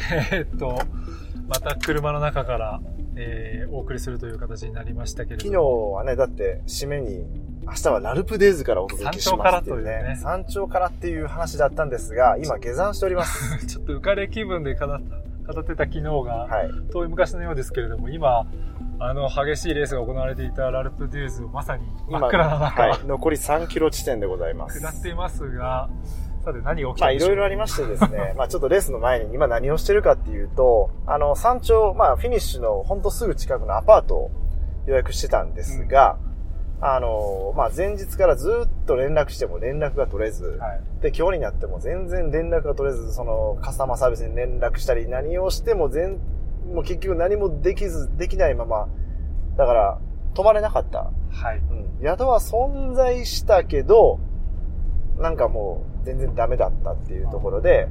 はい、えーっと、また車の中から、えーお送りするという形になりましたけれど昨日はね、だって、締めに、明日はラルプデイズからお届けしますっていう山頂からというねね。山頂からっていう話だったんですが、今下山しております。ちょっと浮かれ気分で語った語ってた昨日が、はい。遠い昔のようですけれども、今、あの、激しいレースが行われていたラルプデューズをまさに真っ暗な中、はい。残り3キロ地点でございます。下っていますが、さて何が起きまあいたんでしょう？ろいろありましてですね、まあちょっとレースの前に今何をしてるかっていうと、あの山頂、まあフィニッシュのほんとすぐ近くのアパートを予約してたんですが、あの、まあ前日からずっと連絡しても連絡が取れず、はい。で、今日になっても全然連絡が取れず、そのカスタマーサービスに連絡したり、何をしても全、もう結局何もできず、できないまま、だから、泊まれなかった。はい。うん。宿は存在したけど、なんかもう全然ダメだったっていうところで、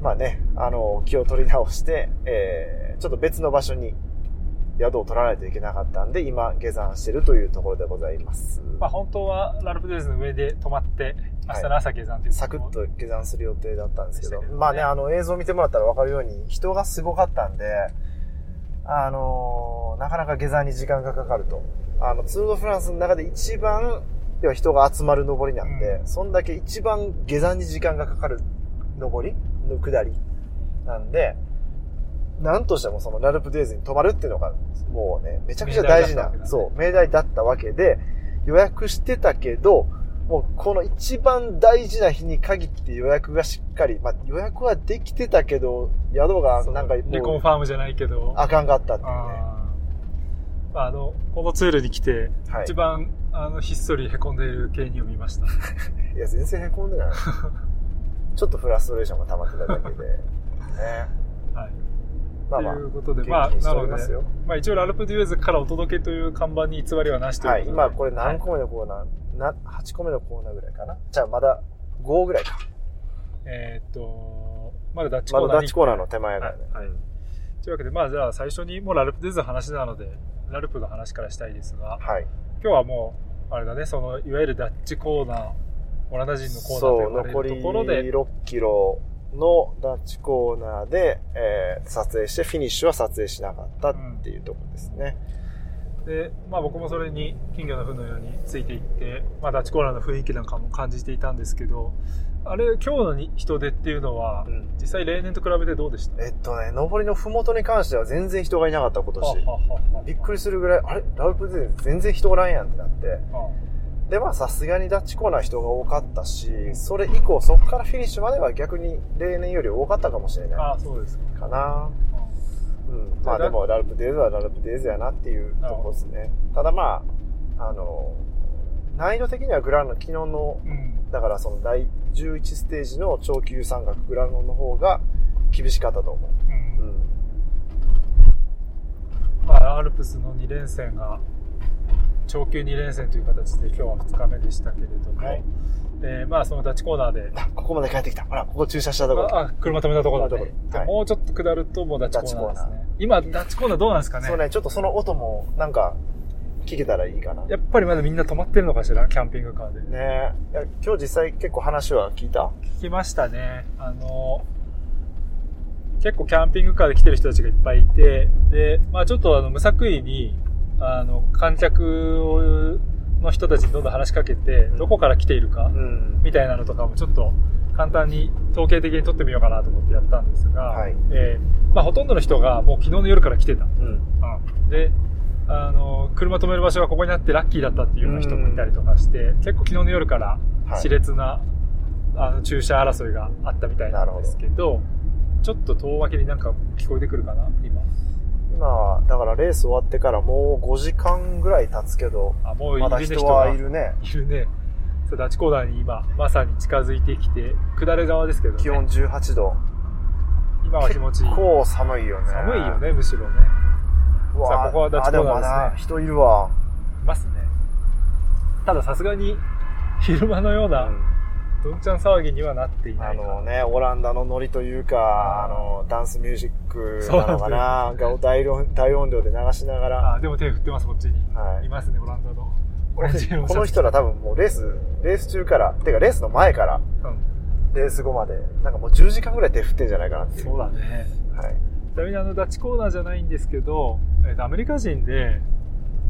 まあね、あの、気を取り直して、えー、ちょっと別の場所に宿を取らないといけなかったんで、今下山してるというところでございます。まあ本当はラルプデューズの上で泊まって、明日の朝下山というサクッと下山する予定だったんですけど、けどねまあね、あの映像見てもらったらわかるように人がすごかったんで、あのーなかなか下山に時間がかかると。あの、ツール・ド・フランスの中で一番、要は人が集まる登りなんで、うん。そんだけ一番下山に時間がかかる登りの下りなんで、なんとしてもそのラルプデイズに泊まるっていうのが、もうね、めちゃくちゃ大事な、ね。そう、命題だったわけで、予約してたけど、もうこの一番大事な日に限って予約がしっかり、まあ予約はできてたけど、宿がなんかリコンファームじゃないけど、あかんかったっていうね。あー。まあ、あの、このツールに来て、はい。一番、あの、ひっそり凹んでいる系にを見ました。いや、全然凹んでない。ちょっとフラストレーションが溜まってただけで。ね。はい。まあまあということで、まあ、なのでまあ一応ラルプデューズからお届けという看板に偽りはなしというはい、ことで。今これ何個目のコーナー、な、8個目のコーナーぐらいかな？じゃあまだ5ぐらいか。えーっと、まだダッチコまーナーに。だダッチコーナーの手前だよね。はいはいというわけで、まあじゃあ最初にもうラルプデューズの話なので、ラルプの話からしたいですが、はい。今日はもう、あれだね、その、いわゆるダッチコーナー、オランダ人のコーナーと呼ばれ残りるところで、6キロのダッチコーナーで、えー撮影して、フィニッシュは撮影しなかったっていうところですね。で、まあ僕もそれに金魚の糞のようについていって、まあダッチコーナーの雰囲気なんかも感じていたんですけど、あれ、今日のに人出っていうのは、うん実際例年と比べてどうでした？えっとね、上りのふもとに関しては全然人がいなかった今年。はははびっくりするぐらい、あれ？ラルプで全然人おらんやんってなって。はで、まあさすがにダッチコーナー人が多かったし、それ以降、そこからフィニッシュまでは逆に例年より多かったかもしれあなあ、そうですか。いかな。うん。まあでも、ラルプデイズはラルプデイズやなっていうところですね。ただまあ、あの、難易度的にはグラノ、昨日の、うん。だからその第11ステージの長級三角グラノの方が厳しかったと思う。う。うんん。まあ、アルプスの2連戦が、長級2連戦という形で今日は2日目でしたけれども、はいえーまあそのダッチコーナーで、あ、ここまで帰ってきた。ほら、ここ駐車したところ。あ、あ車止めたところだね。はいでもうちょっと下るともうダッチコーナーですダッチコーね。今、ダッチコーナーどうなんですかね？そうね、ちょっとその音も、なんか、聞けたらいいかな。やっぱりまだみんな止まってるのかしら、キャンピングカーで。ねいや今日実際結構話は聞いた？聞きましたね。あの、結構キャンピングカーで来てる人たちがいっぱいいて、で、まあちょっとあの、無作為に、あの、観客の人たちにどんどん話しかけて、どこから来ているか、ん。みたいなのとかもちょっと簡単に統計的に取ってみようかなと思ってやったんですが、はいえーまあほとんどの人がもう昨日の夜から来てた。うん。うんで、あの、車止める場所がここにあってラッキーだったっていうような人もいたりとかして、結構昨日の夜からはい熾烈な、あの駐車争いがあったみたいなんですけど、ちょっと遠巻きになんか聞こえてくるかな、今。今は、だからレース終わってからもう5時間ぐらい経つけど、あ、もういまだるね、人人が。はいるね。いるね。そうダッチコーナーに今、まさに近づいてきて、下る側ですけどね。気温18度。今は気持ちいい。結構寒いよね。寒いよね、むしろね。さあここはダッチコーナーですね人いるわ。いますね。たださすがに、昼間のような、どんちゃん騒ぎにはなっていないかあのね、オランダのノリというか、あの、ダンスミュージックなのかな、が大音大音量で流しながら。あ、でも手振ってます、こっちに。はいいますね、オランダの。オこの人ら多分もうレース、レース中から、てかレースの前から、うんレース後まで。なんかもう10時間ぐらい手振ってんじゃないかなっていう。そうだね。はい。ちなみにあの、ダッチコーナーじゃないんですけど、えっ、と、アメリカ人で、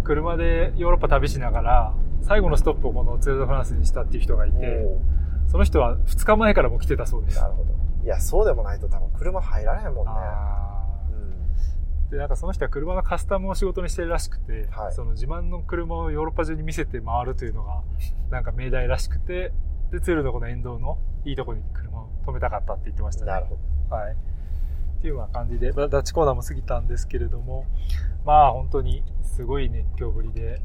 車でヨーロッパ旅しながら、最後のストップをこのツール・ド・フランスにしたっていう人がいて、おその人は2日前からもう来てたそうです。ーなるほど。いや、そうでもないと多分車入られへんもんね。で、なんかその人は車のカスタムを仕事にしてるらしくて、はいその自慢の車をヨーロッパ中に見せて回るというのが、なんか命題らしくて、で、ツールのこの沿道のいいとこに車を止めたかったって言ってましたね。なるほど。はい。っていうような感じで、まあダッチコーナーも過ぎたんですけれども、まあ本当にすごい熱狂ぶりで、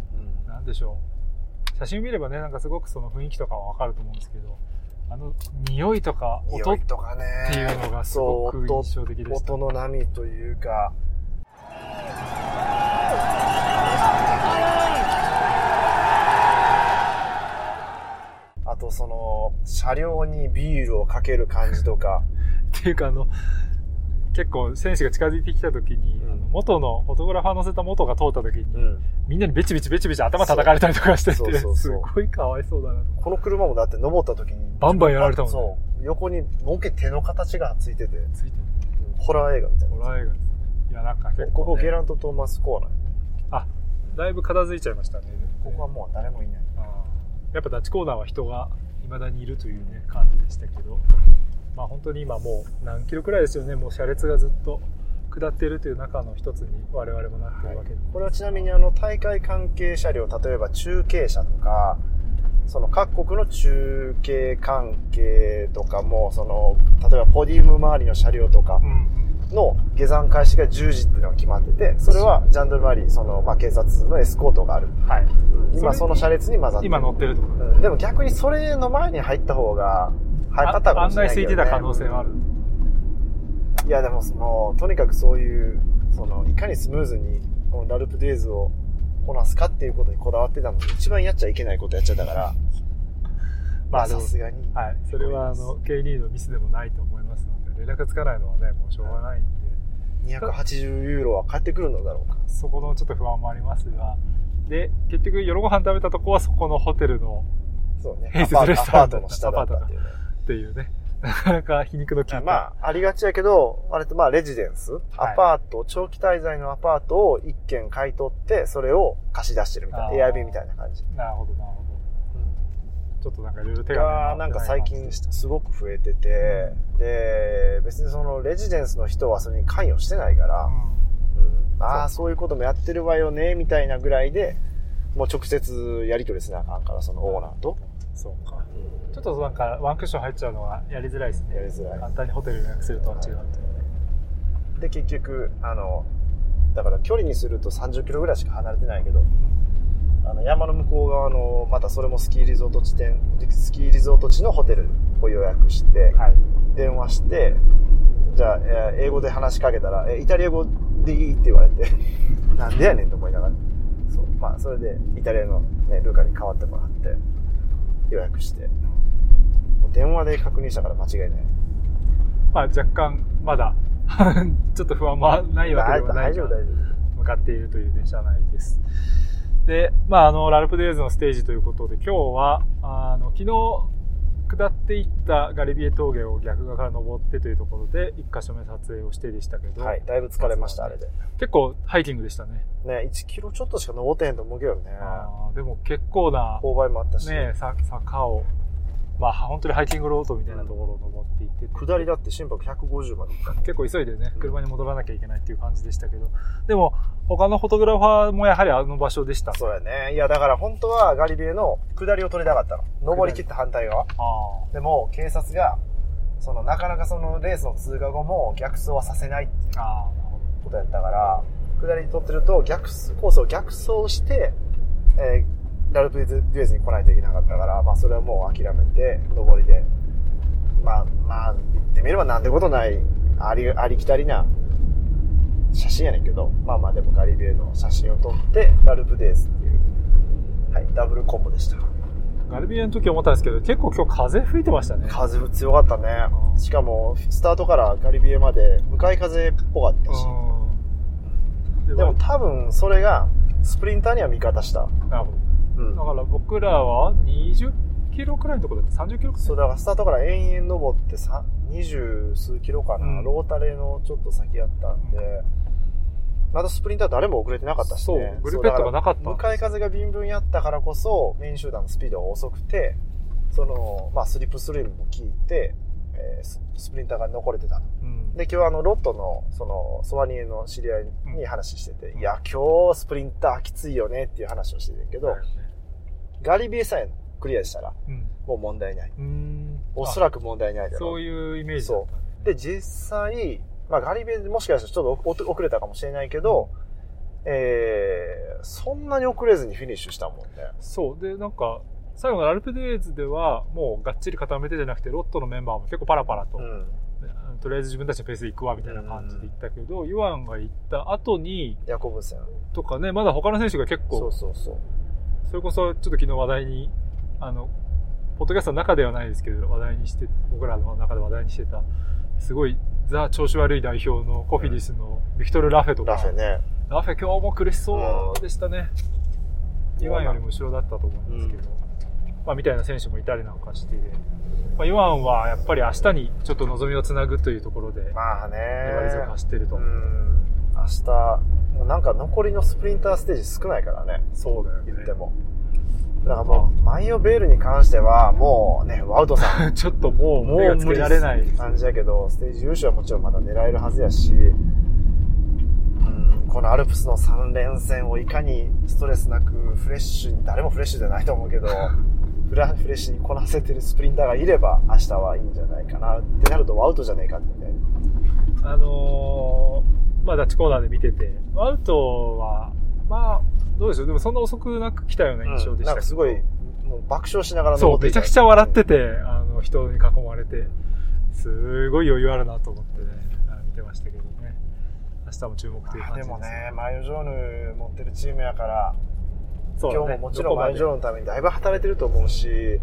うんなんでしょう。写真を見ればね、なんかすごくその雰囲気とかはわかると思うんですけど、あの、匂いとか音匂っいとかね。ていうのがすごく印象的でした。音の波というか、あとその、車両にビールをかける感じとか、っていうかあの、結構選手が近づいてきた時に、うんあの元のフォトグラファー乗せた元が通った時に、うん。みんなにベチベチベチベチ頭叩かれたりとかしてて、そうそうそうすごいかわいそうだなと。この車もだって登った時に、バンバンやられたもんねそう。横にのけ手の形がついてて、ついてる。うんホラー映画みたいな。ホラー映画ですね。いや、なんか結構、ね、ここゲラント・トーマス・コーナー。あ、だいぶ片付いちゃいましたね。ここはもう誰もいない。やっぱダッチコーナーは人が未だにいるというね、感じでしたけど、まあ本当に今もう何キロくらいですよね、もう車列がずっと下っているという中の一つに我々もなっているわけで。これはちなみにあの大会関係車両、例えば中継車とか、その各国の中継関係とかも、その、例えばポディウム周りの車両とか。の下山開始が10時っていうのが決まってて、それはジャンドルマリー、その、まあ、警察のエスコートがある。はい。今その車列に混ざってる。今乗ってるところ。うんでも逆にそれの前に入った方が、早かったかも案内しれないけど、ね。空いてた可能性はある。いや、でもその、とにかくそういう、その、いかにスムーズに、このラルプデイズをこなすかっていうことにこだわってたのに、一番やっちゃいけないことやっちゃったから、まあ、さすがに。はい。それは、あの、K2 のミスでもないと思いますので、連絡つかないのはね、もうしょうがないんで、280ユーロは返ってくるのだろうか。そこのちょっと不安もありますが、で、結局夜ご飯食べたとこはそこのホテルのそうね。併設ストランアパートの下だったっていうね。っていうね、なかなか皮肉の効いた。まあ、ありがちやけど、あれってまあ、レジデンス、アパート、長期滞在のアパートを一軒買い取って、それを貸し出してるみたいな、あー。エアビーみたいな感じ。なるほど、なるほど。ちょっとなんかいろいろ手いがなんか最近すごく増えてて、で、別にそのレジデンスの人はそれに関与してないから、ううん。ああ、そういうこともやってるわよね、みたいなぐらいで、もう直接やり取りせなあかんから、そのオーナーと。ん、そうか。ちょっとなんかワンクッション入っちゃうのはやりづらいですね。やりづらい簡単にホテル予約するとは違うというね。で、結局、あの、だから距離にすると30キロぐらいしか離れてないけど、あの山の向こう側の、またそれもスキーリゾート地点、スキーリゾート地のホテルを予約して、はい。電話して、じゃあ、えー英語で話しかけたら、え、イタリア語でいいって言われて、なんでやねんと思いながら。そう。まあ、それで、イタリアのね、ルカに代わってもらって、予約して、もう電話で確認したから間違いない。まあ若干まだ ちょっと不安もないわけではないが大丈夫、大丈向かっているという電車内です。で、まああの、ラルプデイズのステージということで、今日は、あの、昨日、下っていったガリビエ峠を逆側から登ってというところで、一箇所目撮影をしてでしたけど、夫。はい。だいぶ疲れました、あれで。結構ハイキングでしたね。ね、1キロちょっとしか登ってへんと思うけどね。あーでも結構な、勾配もあったし。ね、さ坂を、まあ本当にハイキングロードみたいなところを登っていってて、下りだって心拍150まで。結構急いでねう、ん車に戻らなきゃいけないっていう感じでしたけど、でも他のフォトグラファーもやはりあの場所でした。そうやね。いや、だから本当はガリビエの下りを取りたかったの。登り切った反対側。あでも、警察が、その、なかなかそのレースの通過後も逆走はさせないっていうことやったから、下り取ってると逆走、コースを逆走して、えーラルプデュエズに来ないといけなかったから、まあそれはもう諦めて、上りで。まあ、まあ、言ってみればなんてことない、あり、ありきたりな写真やねんけど、まあまあでもガリビエの写真を撮って、ラルプデーズっていう、はい、ダブルコンボでした。ど。ガルビエの時思ったんですけど、結構今日風吹いてましたね。風強かったねう。んしかも、スタートからガリビエまで向かい風っぽかったし。うん。ででも多分それが、スプリンターには味方した。なるほうん。ど。だから僕らは20キロくらいのところだって30キロくらい。そう、だからスタートから延々登ってさ、二十数キロかな、うん。ロータレのちょっと先やったんで、まだスプリンター誰も遅れてなかったしね。そうグルペットがなかった向かい風がビンビンやったからこそ、メイン集団のスピードが遅くて、その、まあ、スリップスルームも効いて、えーススプリンターが残れてたと。うん。で、今日あの、ロットの、その、ソワニエの知り合いに話してて、うん。いや、今日スプリンターきついよねっていう話をしてるけど、ガリビエさえクリアしたら、うんもう問題ない。うんおそらく問題ないだろう。そういうイメージだったねで、実際、まあ、ガリベでもしかしたらちょっと遅遅れたかもしれないけど、えー、そんなに遅れずにフィニッシュしたもんね。そう。で、なんか、最後のアルペデーズでは、もうがっちり固めてじゃなくて、ロットのメンバーも結構パラパラと、うん。とりあえず自分たちのペースで行くわ、みたいな感じで行ったけど、ユアンが行った後に、ヤコブセン。とかね、まだ他の選手が結構、そうそうそう。それこそちょっと昨日話題に、あの、ポッドキャストの中ではないですけど、話題にして、僕らの中で話題にしてた、すごい、ザ調子悪い代表のコフィディスのビクトル・ラフェとか、ラフェね。ラフェ今日も苦しそうでしたね。ユアンよりも後ろだったと思うんですけど、まあみたいな選手もいたりなんかして、まあユアンはやっぱり明日にちょっと望みをつなぐというところで、まあね。粘り強く走ってると。うん。明日、もうなんか残りのスプリンターステージ少ないからね。そうだよね。言っても。だからもう、マイオベールに関しては、もうね、ワウトさん、ちょっともうも目がつけられない。感じやけど、ステージ優勝はもちろんまだ狙えるはずやし、うん、このアルプスの3連戦をいかにストレスなくフレッシュに、誰もフレッシュじゃないと思うけど、フラフレッシュにこなせてるスプリンターがいれば、明日はいいんじゃないかな。ってなると、アウトじゃねえかってね。あのーまあダッチコーナーで見てて、アウトは、まあ、どうでしょう。でもそんな遅くなく来たような印象でしたけど、なんかすごい、もう爆笑しながらそう、めちゃくちゃ笑ってて。て、あの、人に囲まれて、すごい余裕あるなと思ってね、あ見てましたけどね。明日も注目という感じです。でもね、マヨジョーヌ持ってるチームやから、そうだね今日ももちろんマヨジョーどヌのためにだいぶ働いてると思うし、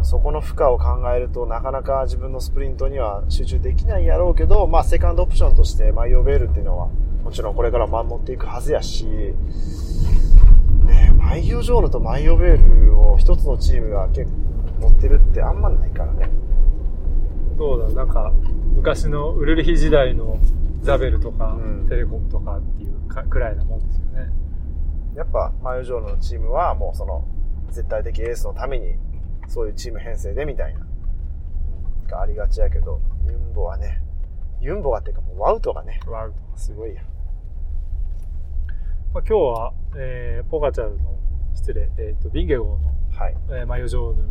ん、そこの負荷を考えるとなかなか自分のスプリントには集中できないやろうけど、まあセカンドオプションとしてマイオベールっていうのはもちろんこれから守っていくはずやし、ね、マイオジョーヌとマイオベールを一つのチームが結構持ってるってあんまないからね。までどうだ、なんか、昔のウルルヒ時代のザベルとか、うんテレコムとかっていうかくらいなもんですよね。やっぱマイオジョーヌのチームはもうその絶対的エースのためにそういうチーム編成でみたいな、うんがありがちやけど、ユンボはね、ユンボがっていうかもうワウトがね、ワウトすごいや。まあ、今日は、えーポガチャルの、失礼、えっ、と、ビンゲゴーはい。の、えーマヨジョーヌ、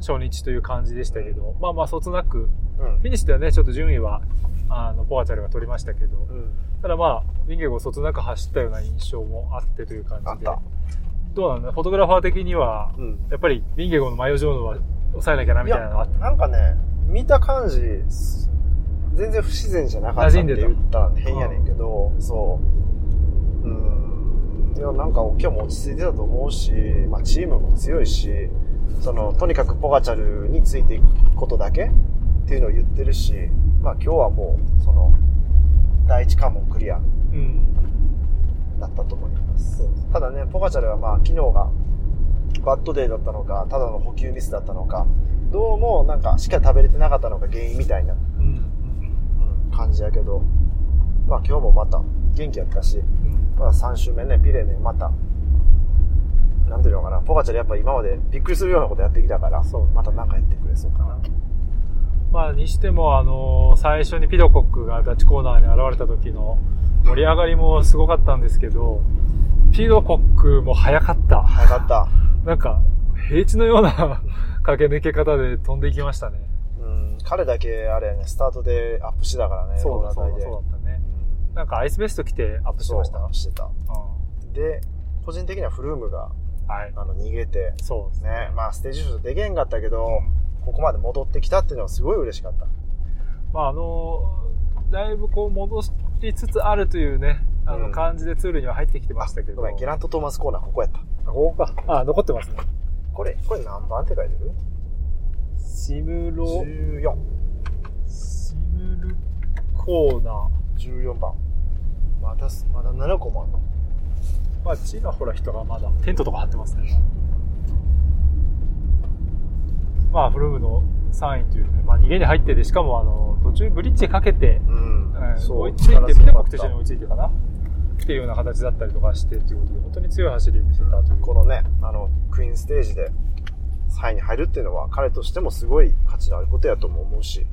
初日という感じでしたけど、まあまあ、そつなく、うんフィニッシュではね、ちょっと順位は、あの、ポガチャルが取りましたけど、うん。ただまあ、ビンゲゴーそつなく走ったような印象もあってという感じで。どうなんだフォトグラファー的には、うん。やっぱりビンゲゴーのマヨジョーヌは抑えなきゃなみたいなのがあって、なんかね、見た感じ、す全然不自然じゃなかったって言ったら変やねんけど、そう。うん。いや、なんか今日も落ち着いてたと思うし、まあチームも強いし、その、とにかくポガチャルについていくことだけっていうのを言ってるし、まあ今日はもう、その、第一関門クリアうん。だったと思います。ただね、ポガチャルはまあ昨日がバッドデーだったのか、ただの補給ミスだったのか、どうもなんかしっかり食べれてなかったのが原因みたいなうん。感じやけど、まあ今日もまた元気やったし、うん。まあ3週目ね、ピレネまた、なんていうのかな、ポガチャルやっぱ今までびっくりするようなことやってきたから、そうまたなんかやってくれそうかな。まあ、にしても、あの最初にピドコックがダッチコーナーに現れた時の盛り上がりもすごかったんですけど、ピドコックも早かった。早かった。なんか、平地のような 駆け抜け方で飛んでいきましたね。うん、彼だけあれやね、スタートでアップしてたからね、そうだ、そうだ、そうだったね。うんなんかアイスベスト着てアップしてました？アップしてた。うで、個人的にはフルームが、ん。はい。あの、逃げて、そうですね、まあ、ステージ上できへんかったけど、うんここまで戻ってきたっていうのはすごい嬉しかった。まあ、あのだいぶこう戻りつつあるというね、あうんの感じでツールには入ってきてましたけど。ごめん、ゲラント・トーマスコーナーここやった。あここか。あ、残ってますね。これ、これ何番って書いてる？シムロ、?14。シムルコーナー。14番。まだす、まだ7個もあるの？まあ、ちらほら人がまだ、テントとか張ってますね。まあ、フルームの3位というね、まあ、逃げに入ってて、しかもあの、途中ブリッジかけて、うん追いついて、ピタコクに追いついてかな？っていうような形だったりとかしてっていうことで、本当に強い走りを見せたという。このね、あの、クイーンステージで3位に入るっていうのは彼としてもすごい価値のあることやとも思うし、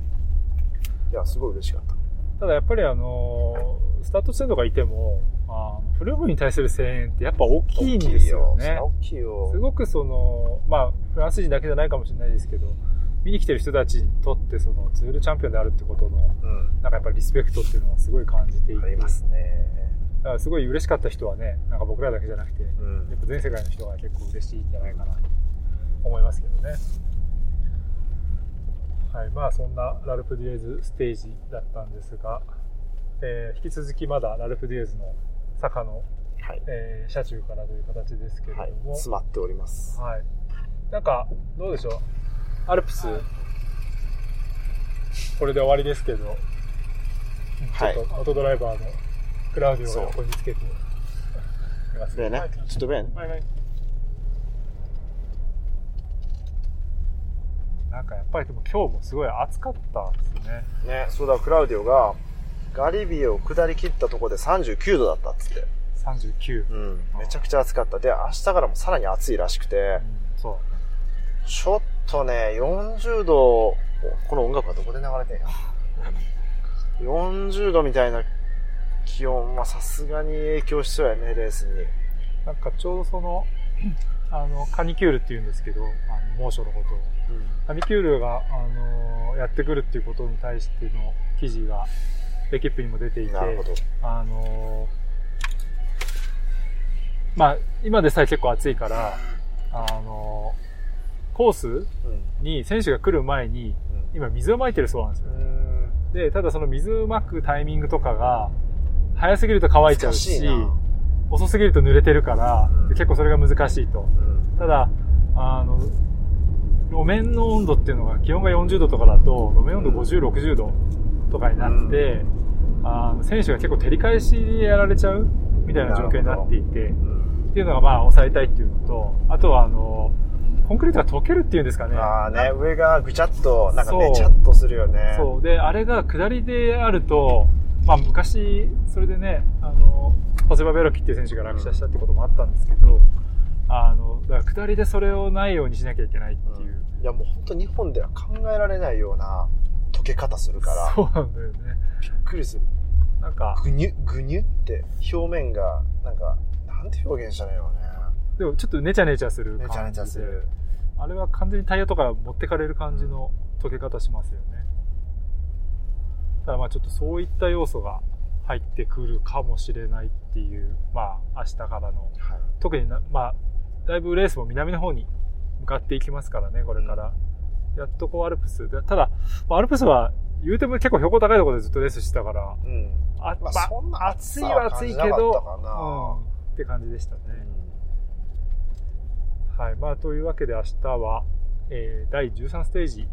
いや、すごい嬉しかった。ただやっぱりあのスタート地点とかいても、あのフルームに対する声援ってやっぱ大きいんですよね。大きいよ。すごくその、まあ、フランス人だけじゃないかもしれないですけど、見に来てる人たちにとってそのツールチャンピオンであるってことの、うん。なんかやっぱりリスペクトっていうのはすごい感じていて。ありますね。だからすごい嬉しかった人はね、なんか僕らだけじゃなくて、うんやっぱ全世界の人が結構嬉しいんじゃないかなと思いますけどね。はい、まあそんなラルプ・デュエーズステージだったんですが、えー引き続きまだラルプ・デュエーズの坂の、はい。えー車中からという形ですけれどはい。も、詰まっております。はい。なんか、どうでしょう？アルプス、これで終わりですけど、はいちょっと元ドライバーのクラウディオを横につけていますでね、ちょっとベン。はいはい。なんかやっぱりでも今日もすごい暑かったですね。ね、そうだ、クラウディオが、ガリビエを下り切ったところで39度だったっつって。39。うん。めちゃくちゃ暑かった。で、明日からもさらに暑いらしくて、うん、そちょっとね、40度、おこの音楽はどこで流れてんや？40度みたいな気温はさすがに影響しそうやね、レースに。う。なんかちょうどその、あの、カニキュールって言うんですけど、あの猛暑のことを。カニキュールが、あのやってくるっていうことに対しての記事が、レキップにも出ていて、なるほど。あのまあ、今でさえ結構暑いから、あのコースうん。に選手が来る前に、今水をまいてるそうなんですよ。うん。で、ただその水をまくタイミングとかが、早すぎると乾いちゃうし遅すぎると濡れてるから、結構それが難しいと。うん。ただ、あの、路面の温度っていうのが気温が40度とかだと、路面温度50、60度とかになって、あの選手が結構照り返しでやられちゃうみたいな状況になっていて、うん。っていうのがまあ抑えたいっていうのと、あとはあの、コンクリートが溶けるっていうんですかね。ああね、上がぐちゃっと、なんかねちゃっとするよね。そう。で、あれが下りであると、まあ昔、それでね、あの、ホセバ・ベロキっていう選手が落車したってこともあったんですけど、あの、だから下りでそれをないようにしなきゃいけないっていう。うんいやもう本当日本では考えられないような溶け方するから、そうなんだよね。びっくりする。なんか、ぐにゅ、ぐにゅって表面が、なんか、なんて表現したらいいのね。でもちょっとネチャネチャする感じで。ねちゃねちゃする。あれは完全にタイヤとか持ってかれる感じの溶け方しますよね。ただまあちょっとそういった要素が入ってくるかもしれないっていう、まあ明日からの、はい。特にな、まあ、だいぶレースも南の方に向かっていきますからね、これから。やっとこうアルプスで、ただ、まあアルプスは言うても結構標高高いところでずっとレースしてたから、うん。あまあそんな暑暑いさはは暑いけど、うん、って感じでしたね。はい。まあ、というわけで明日は、えー、第13ステージ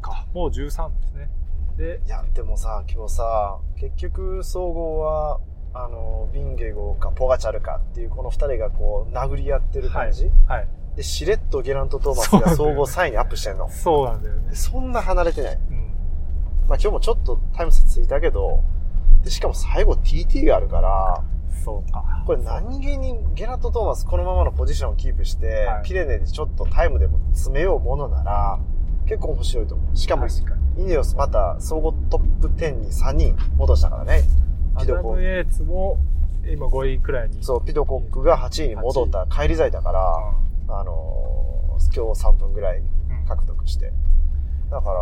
か。もう13ですね。で、いや、でもさ、今日さ、結局、総合は、あの、ビンゲゴかポガチャルかっていう、この二人がこう、殴り合ってる感じ、はい。で、しれっとゲラント・トーマスが総合3位にアップしてんの。そうなんだよねで。そんな離れてない。うん。まあ今日もちょっとタイム差ついたけど、で、しかも最後 TT があるから、そうか。これ何気にゲラント・トーマスこのままのポジションをキープして、はいピレネでちょっとタイムでも詰めようものなら、結構面白いと思う。しかも。イネオスまた総合トップ10に3人戻したからね。ピドコム・エーツも今5位くらいに。そう、ピドコックが8位に戻った帰り咲いたから、うあのー今日3分ぐらいん。うん獲得して。だから、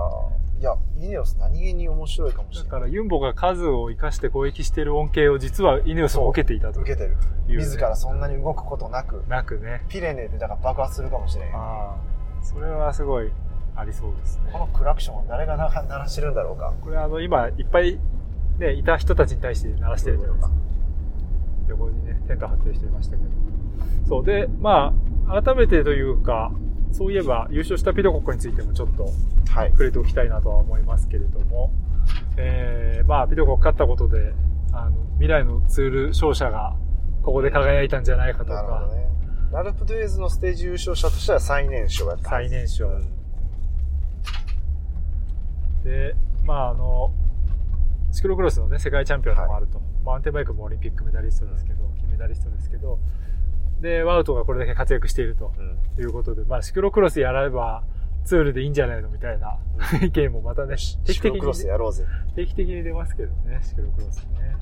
いや、イネオス何気に面白いかもしだれない。からユンボが数を生かして攻撃している恩恵を実はイネオスも受けていたと受けてる。自らそんなに動くことなく、なくね。ピレネでだから爆発するかもしれん。こああ。それはすごいありそうですね。のクラクションを誰がな鳴らしてるんだろうか。これあの今いっぱいね、いた人たちに対して鳴らしてるじゃないですか。横にね、テント張ってる人いましたけど。そうで、まあ、改めてというか、そういえば優勝したピドコッコについてもちょっとはい。触れておきたいなとは思いますけれども、えー、まあ、ピドコッコ勝ったことで、あの、未来のツール勝者がここで輝いたんじゃないかとか、なるほどね。ラルプ・ドゥエーズのステージ優勝者としては最年少やった。最年少うんで、まああの、シクロクロスのね、世界チャンピオンでもあると。マウンテンバイクもオリンピックメダリストですけど、金メダリストですけど、で、ワウトがこれだけ活躍しているとうん。いうことで、まあシクロクロスやればツールでいいんじゃないのみたいなう意見もまたね、シ定期的にクロクロスやろうぜ。定期的に出ますけどね、シクロクロスね。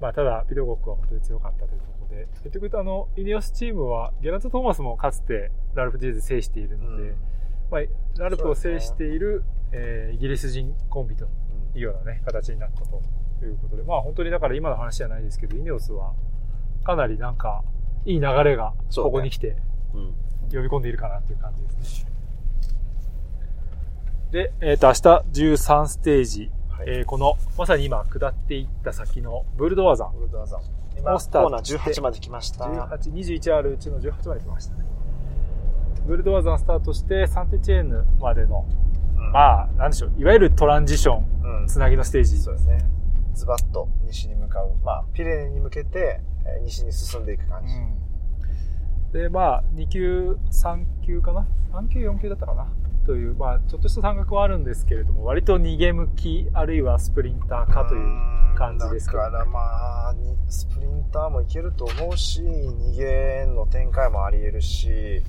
まあ、ただ、ピドゴックは本当に強かったというところで、結局、あの、イネオスチームは、ゲラント・トーマスもかつてラルプ・ディーズ制しているので、うん。まあ、ラルプを制している、えーイギリス人コンビというようなね、形になったということで、まあ、本当にだから今の話じゃないですけど、イネオスは、かなりなんか、いい流れが、ここに来て、うん。呼び込んでいるかなっていう感じですね。で、えっ、と、明日13ステージ、はいえーこの、まさに今下っていった先のブルドワザン。ウルトラザン。今、オスターコーナー18まで来ました。18、21あるうちの18まで来ましたね。ブルドワザンスタートして、サンテチェーヌまでの、うんまあ、なんでしょう、いわゆるトランジション、うん。つなぎのステージ。そうですね。ズバッと西に向かう。まあ、ピレネに向けて、えー西に進んでいく感じ。うん。で、まあ、2級、3級かな ?3 級、4級だったかな？という、まあ、ちょっとした山岳はあるんですけれども、割と逃げ向き、あるいはスプリンターかという感じですかだからまあ、にスプリンターもいけると思うし、逃げの展開もあり得るし、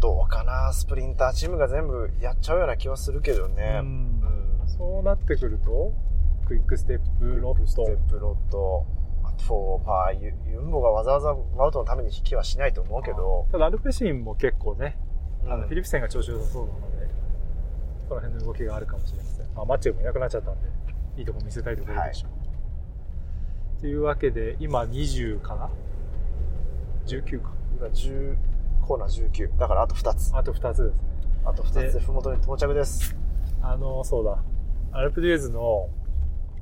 どうかな、スプリンターチームが全部やっちゃうような気はするけどね。うん。うん。そうなってくると、クイックステップ、ロット。ステップ、ロット、あと、まあ、ユユンボがわざわざワウトのために引きはしないと思うけど、ただアルペシンも結構ね、あのうんフィリプセンが調子良さそうなので、その辺の動きがあるかもしれません。まあ、マッチェもいなくなっちゃったんで、いいとこ見せたいところでしょう。というわけで、今20かな ?19 か。今10、コーナー19。だからあと2つ。あと2つですね。あと2つでふもとに到着です。あの、そうだ。アルプデューズの、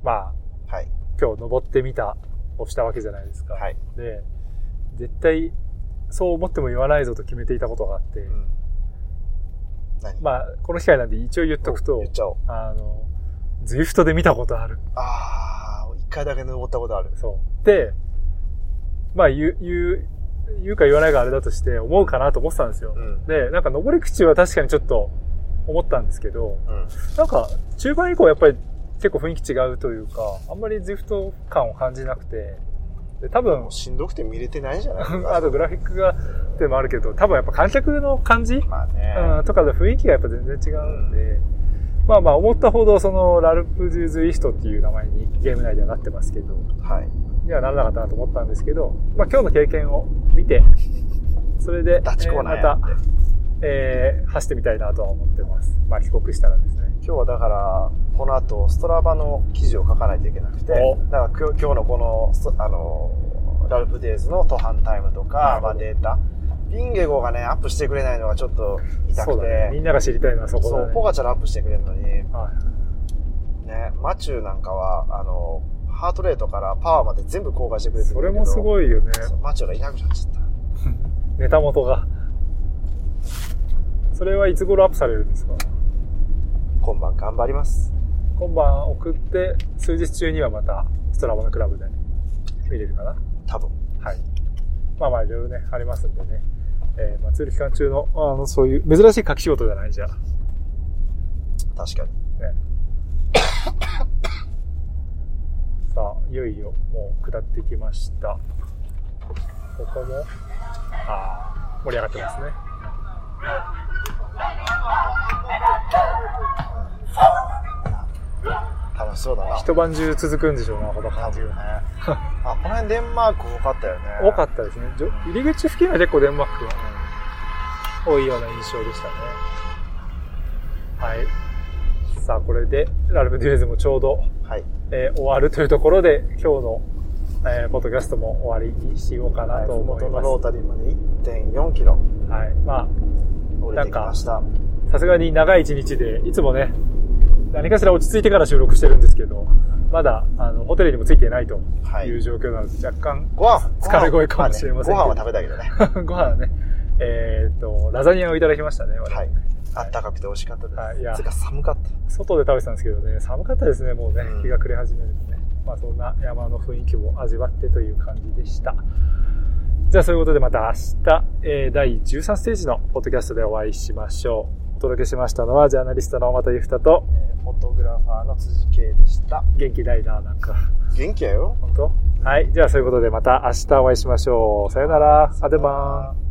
まあ、はい。今日登ってみた、をしたわけじゃないですか。はい。で、絶対、そう思っても言わないぞと決めていたことがあって、うん。何？まあ、この機会なんで一応言っとくと。あの、ズイフトで見たことある。あー、一回だけ登ったことある。そう。で、まあ言う、言う、言うか言わないかあれだとして思うかなと思ってたんですよ。うん。で、なんか登り口は確かにちょっと思ったんですけど、うん。なんか中盤以降やっぱり結構雰囲気違うというか、あんまりズイフト感を感じなくて、で多分しんどくて見れてないんじゃない あとグラフィックがってもあるけど、多分やっぱ観客の感じ、まあね。うん、とかで雰囲気がやっぱ全然違うんで、まあまあ思ったほどそのラルプ・デュ・ズイフトっていう名前にゲーム内ではなってますけど、はい。にはならなかったなと思ったんですけど、まあ今日の経験を見て、それで、またえー走ってみたいなとは思ってます。まあ帰国したらですね。今日はだから、この後、ストラバの記事を書かないといけなくて、おだから今日のこのあの、ラルプデイズの途半タイムとか、まあデータ、ピンゲゴがね、アップしてくれないのがちょっと痛くそうだね。みて、んなが知りたいのはそこそう、だね。ポガチャラアップしてくれるのに、ね、はいマチューなんかは、あの、ハートレートからパワーまで全部公開してくれてるそれもすごいよね。そうマチューがいなくなっちゃった。ネタ元が。それはいつ頃アップされるんですか？今晩頑張ります。今晩送って、数日中にはまた、ストラバのクラブで見れるかな多分。はい。まあまあいろいろね、ありますんでね。えー、まあツール期間中の、あの、そういう珍しい書き仕事じゃないじゃん。ね。確かに。さあ、いよいよもう下ってきました。ここも、ああ、盛り上がってますね。そうだな。一晩中続くんでしょうな、この感じが。あ、この辺デンマーク多かったよね。多かったですね。入り口付近は結構デンマークが多いような印象でしたね。はい。さあ、これで、ラルブデュエーズもちょうど、はい。えー終わるというところで、今日の、えーポッドキャストも終わりにしようかなと思い元のます。ロータリーまで1.4キロはい。ま降りてきました。あ、さすがに長い一日で、いつもね、何かしら落ち着いてから収録してるんですけど、まだ、あの、ホテルにもついてないとはいいう状況なので、若干、ご飯、疲れ声かもしれませんけどご飯は食べたけどね。ご飯はね、えーっと、ラザニアをいただきましたね、はい。あったかくて美味しかったです。はいいや寒かった。外で食べてたんですけどね、寒かったですね、もうね、うん日が暮れ始めるとね。まあそんな山の雰囲気を味わってという感じでした。じゃあそういうことでまた明日、えー第13ステージのポッドキャストでお会いしましょう。お届けしましたのは、ジャーナリストの又ゆふたと、えーフォトグラファーの辻圭でした。元気ないな、なんか。元気やよ。本当？はい。じゃあそういうことでまた明日お会いしましょう。さよなら。アデバーン。